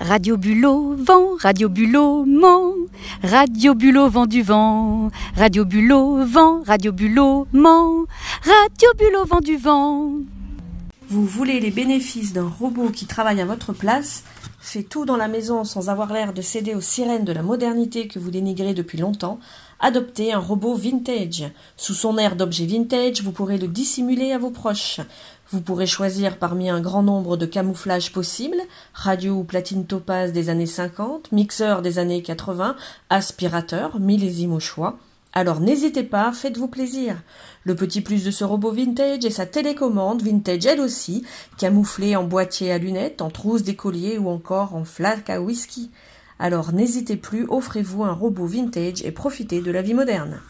Radio Bulot, vent, Radio Bulot, ment. Radio Bulot, vent du vent. Radio Bulot, vent, Radio Bulot, ment. Radio Bulot, vent du vent. Vous voulez les bénéfices d'un robot qui travaille à votre place, fait tout dans la maison sans avoir l'air de céder aux sirènes de la modernité que vous dénigrez depuis longtemps, adoptez un robot vintage. Sous son air d'objet vintage, vous pourrez le dissimuler à vos proches. Vous pourrez choisir parmi un grand nombre de camouflages possibles, radio ou platine topaz des années 50, mixeur des années 80, aspirateur, millésime au choix. Alors n'hésitez pas, faites-vous plaisir. Le petit plus de ce robot vintage est sa télécommande vintage elle aussi, camouflée en boîtier à lunettes, en trousse d'écolier ou encore en flaque à whisky. Alors n'hésitez plus, offrez-vous un robot vintage et profitez de la vie moderne.